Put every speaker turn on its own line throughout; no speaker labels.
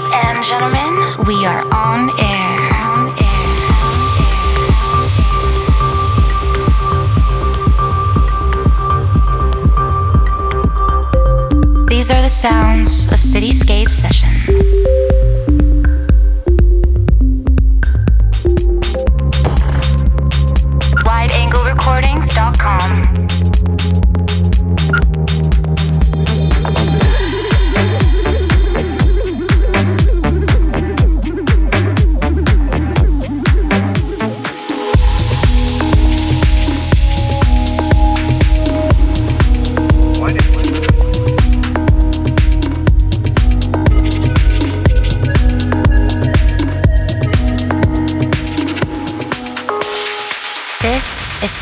Ladies and gentlemen, we are on air. These are the sounds of Cityscape Sessions.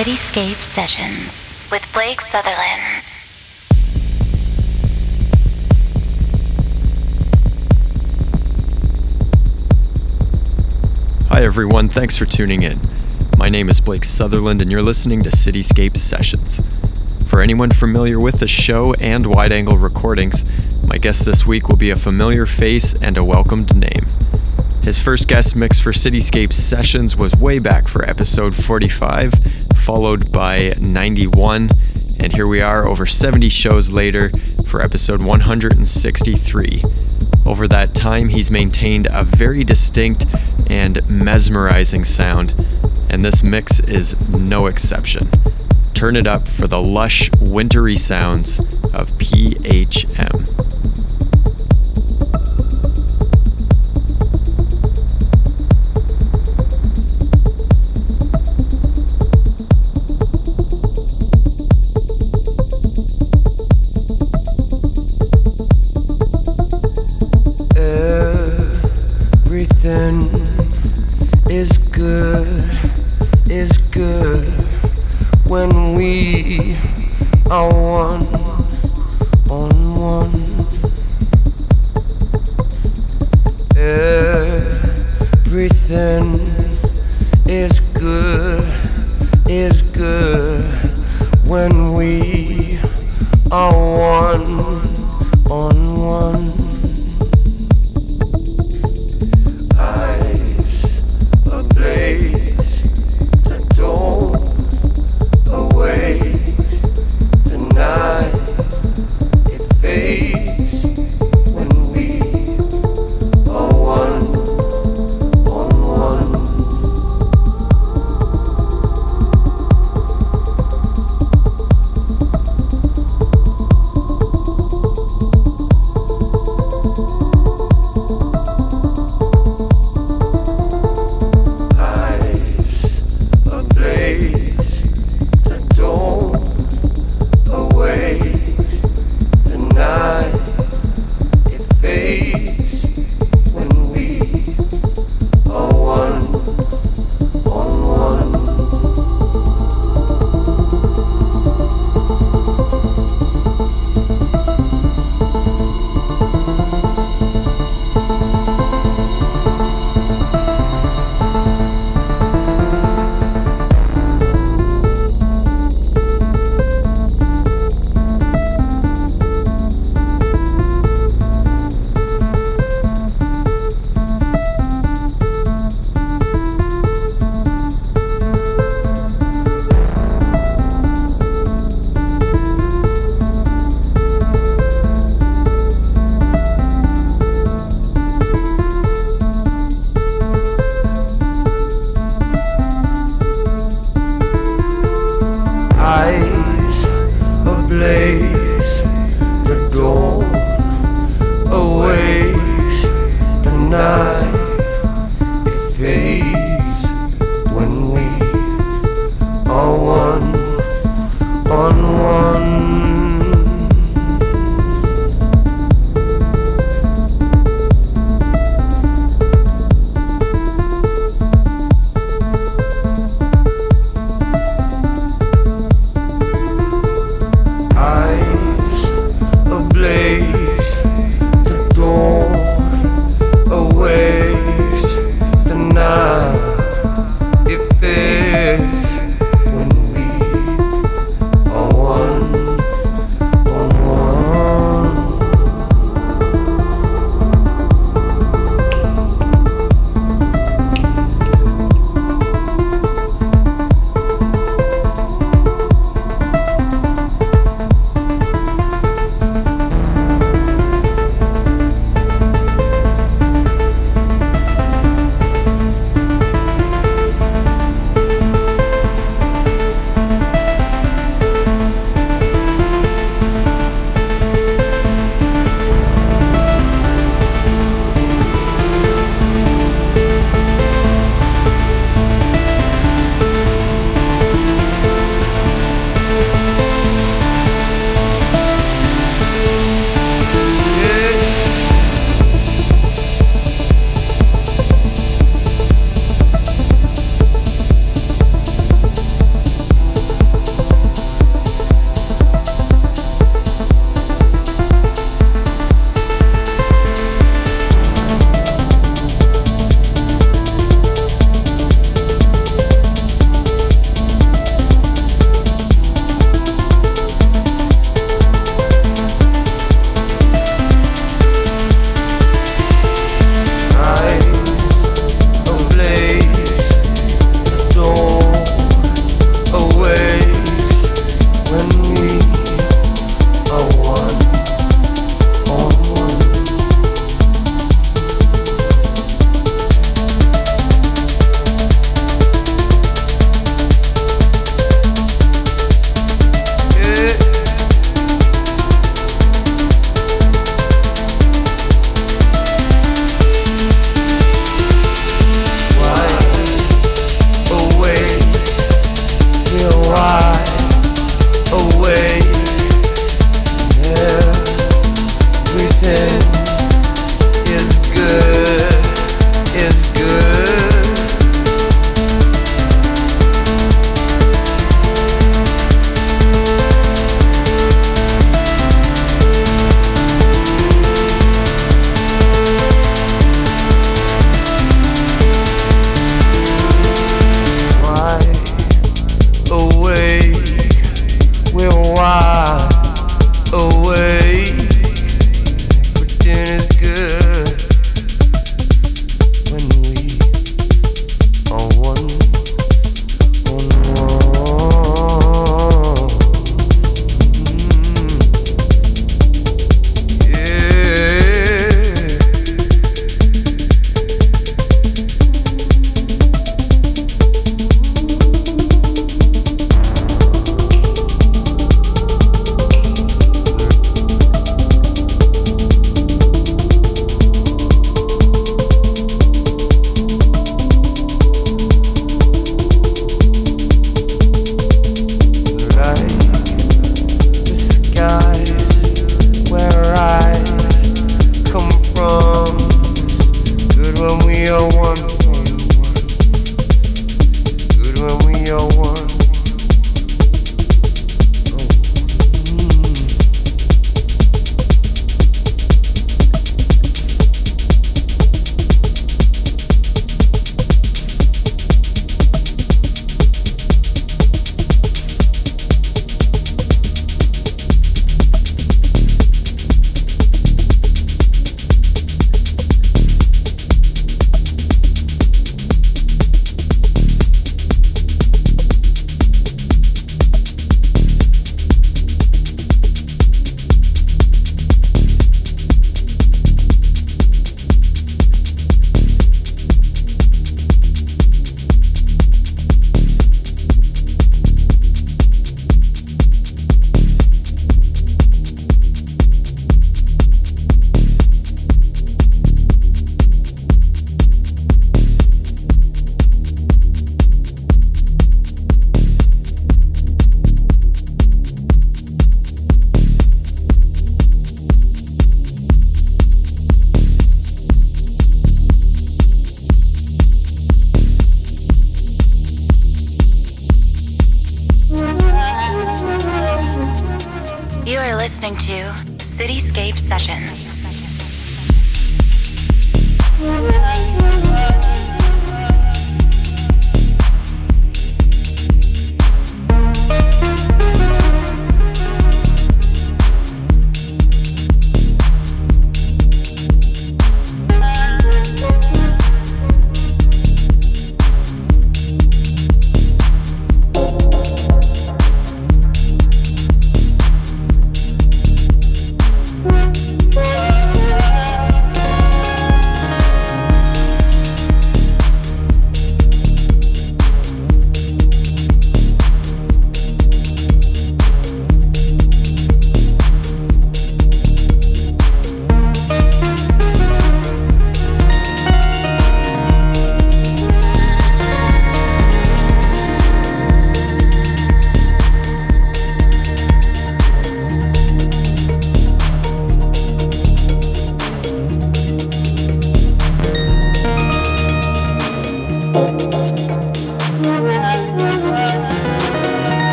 Cityscape Sessions with Blake Sutherland.
Hi, everyone. Thanks for tuning in. My name is Blake Sutherland, and you're listening to Cityscape Sessions. For anyone familiar with the show and wide angle recordings, my guest this week will be a familiar face and a welcomed name. His first guest mix for Cityscape Sessions was way back for episode 45, followed by 91, and here we are over 70 shows later for episode 163. Over that time, he's maintained a very distinct and mesmerizing sound, and this mix is no exception. Turn it up for the lush, wintry sounds of PHM.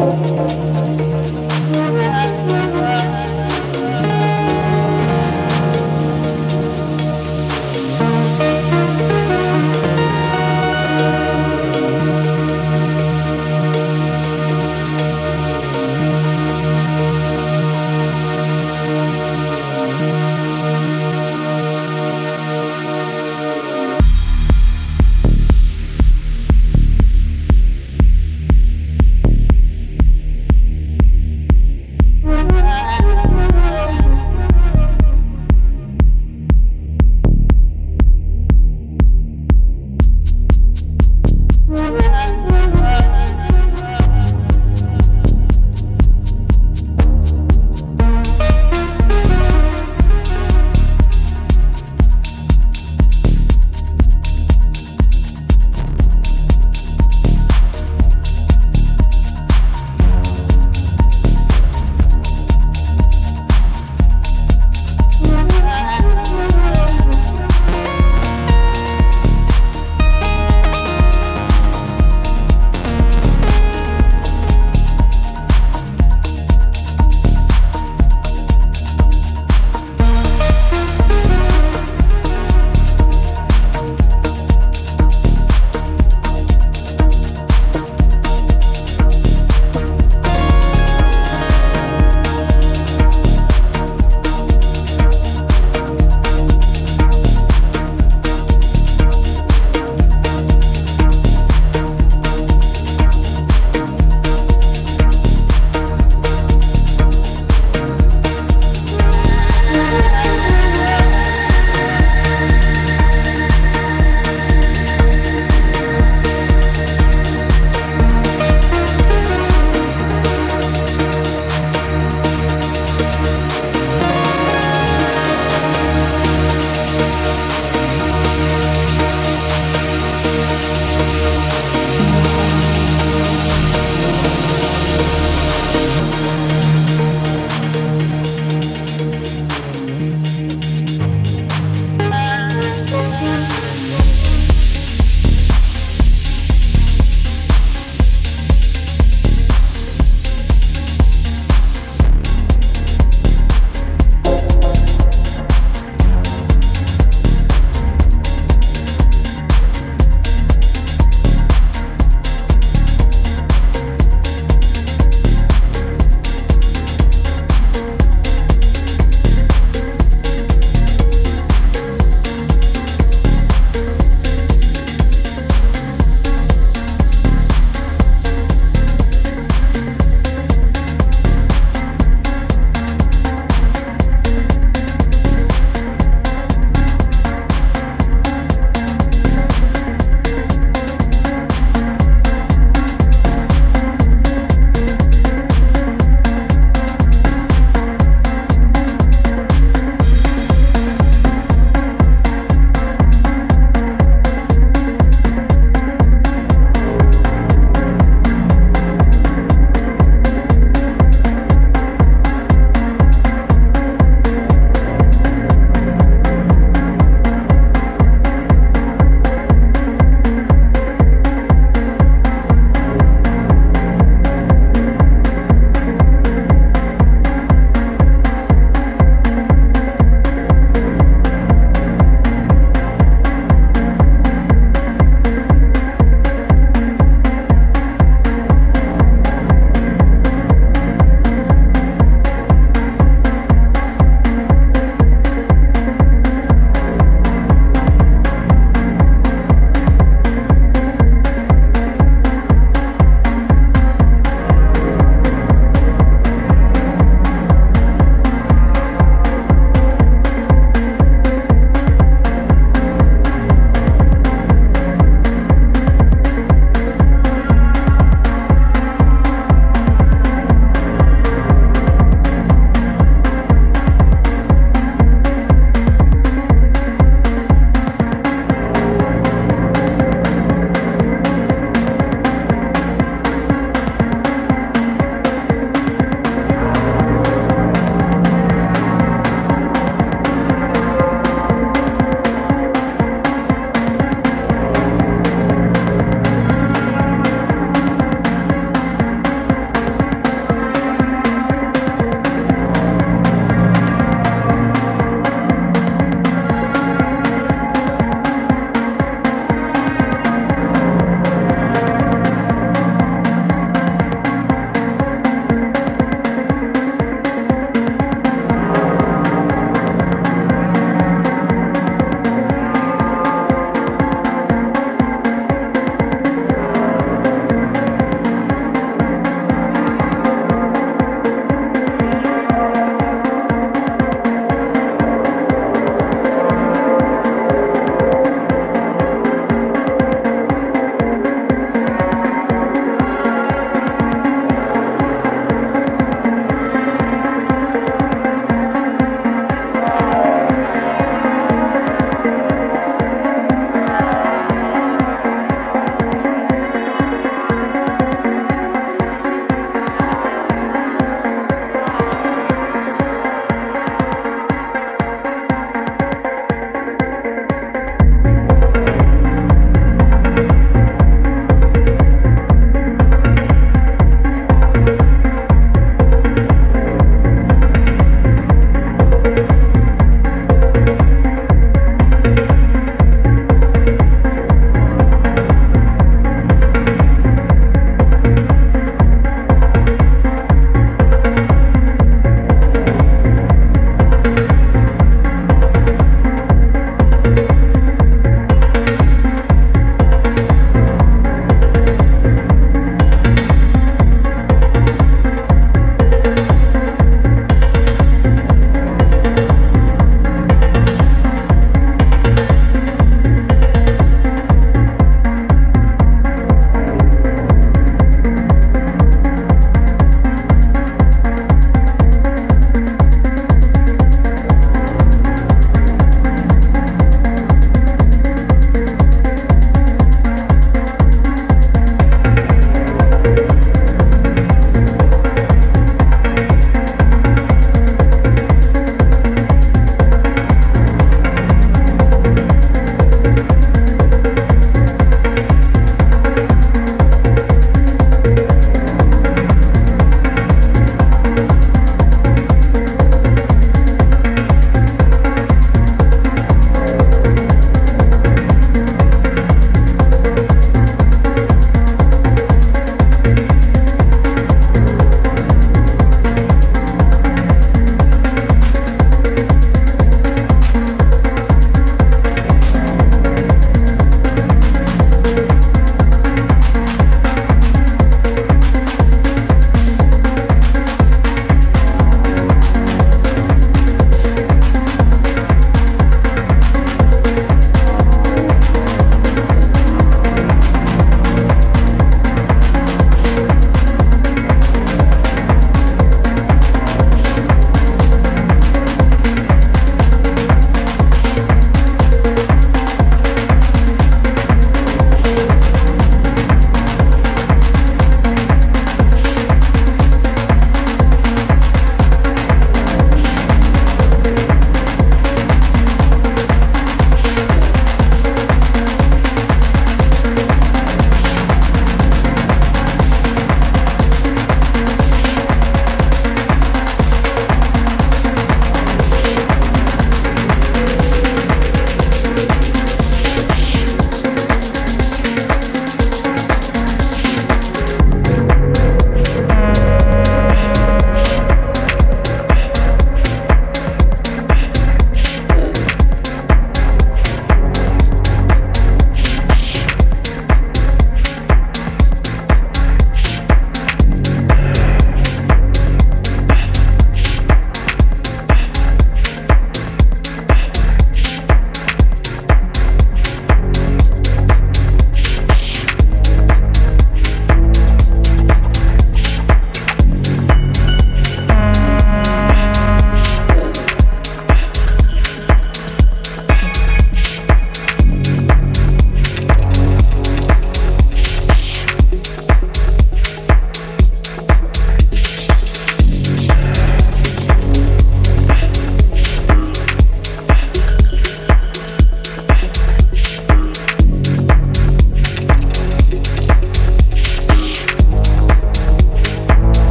Música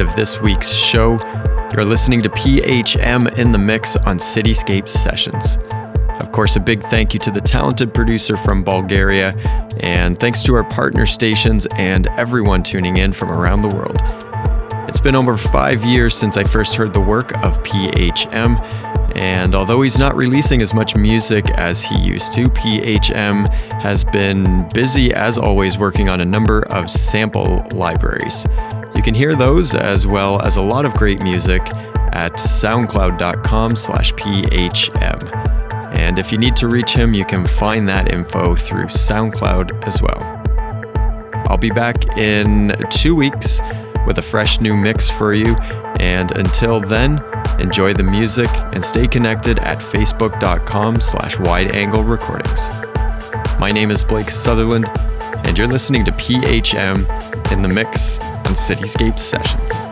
end of this week's show. You're listening to PHM in the Mix on Cityscape Sessions. Of course, a big thank you to the talented producer from Bulgaria, and thanks to our partner stations and everyone tuning in from around the world. It's been over five years since I first heard the work of PHM, and although he's not releasing as much music as he used to, PHM has been busy as always working on a number of sample libraries. You can hear those as well as a lot of great music at soundcloud.com slash phm. And if you need to reach him, you can find that info through SoundCloud as well. I'll be back in two weeks with a fresh new mix for you. And until then, enjoy the music and stay connected at facebook.com slash. My name is Blake Sutherland, and you're listening to PHM in the mix on Cityscape Sessions.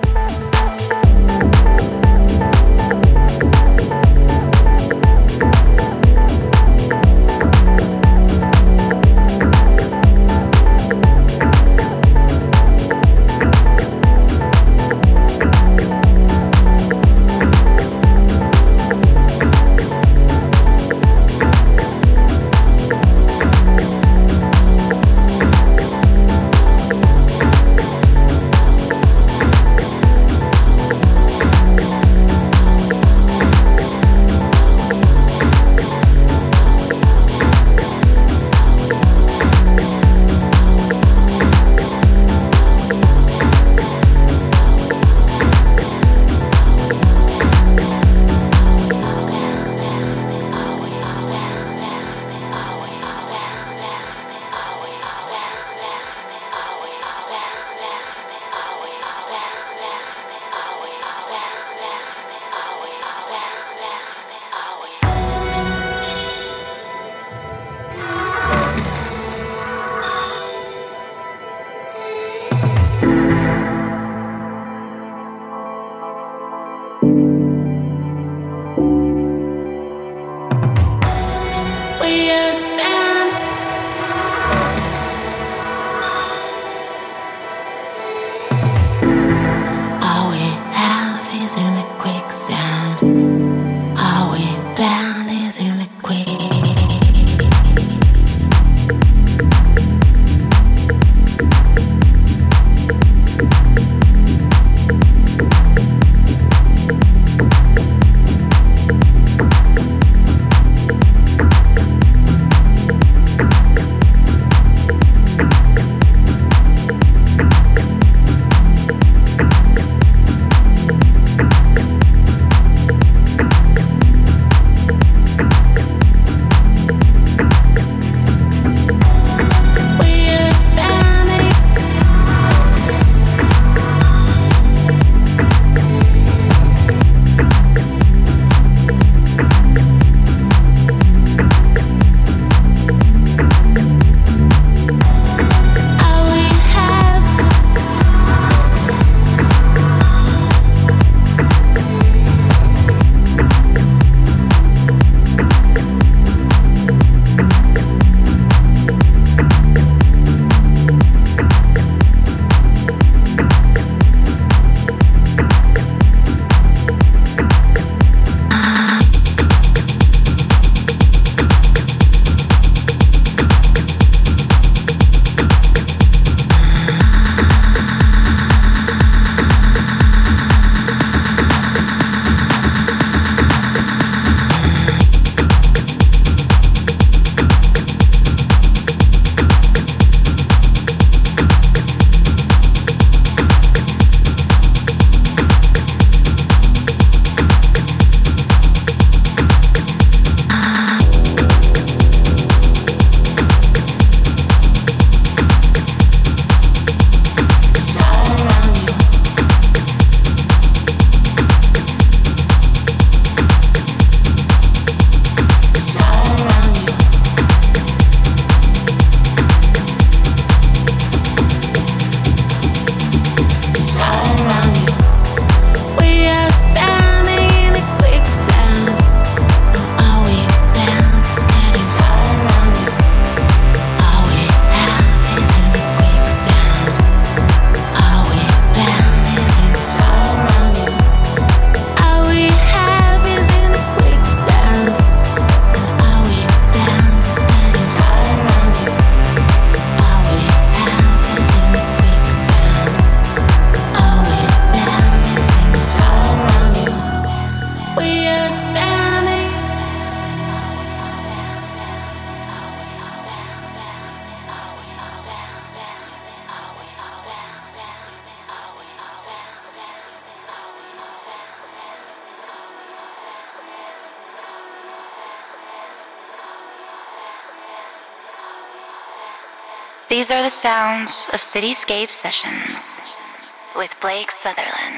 These are the sounds of Cityscape Sessions with Blake Sutherland.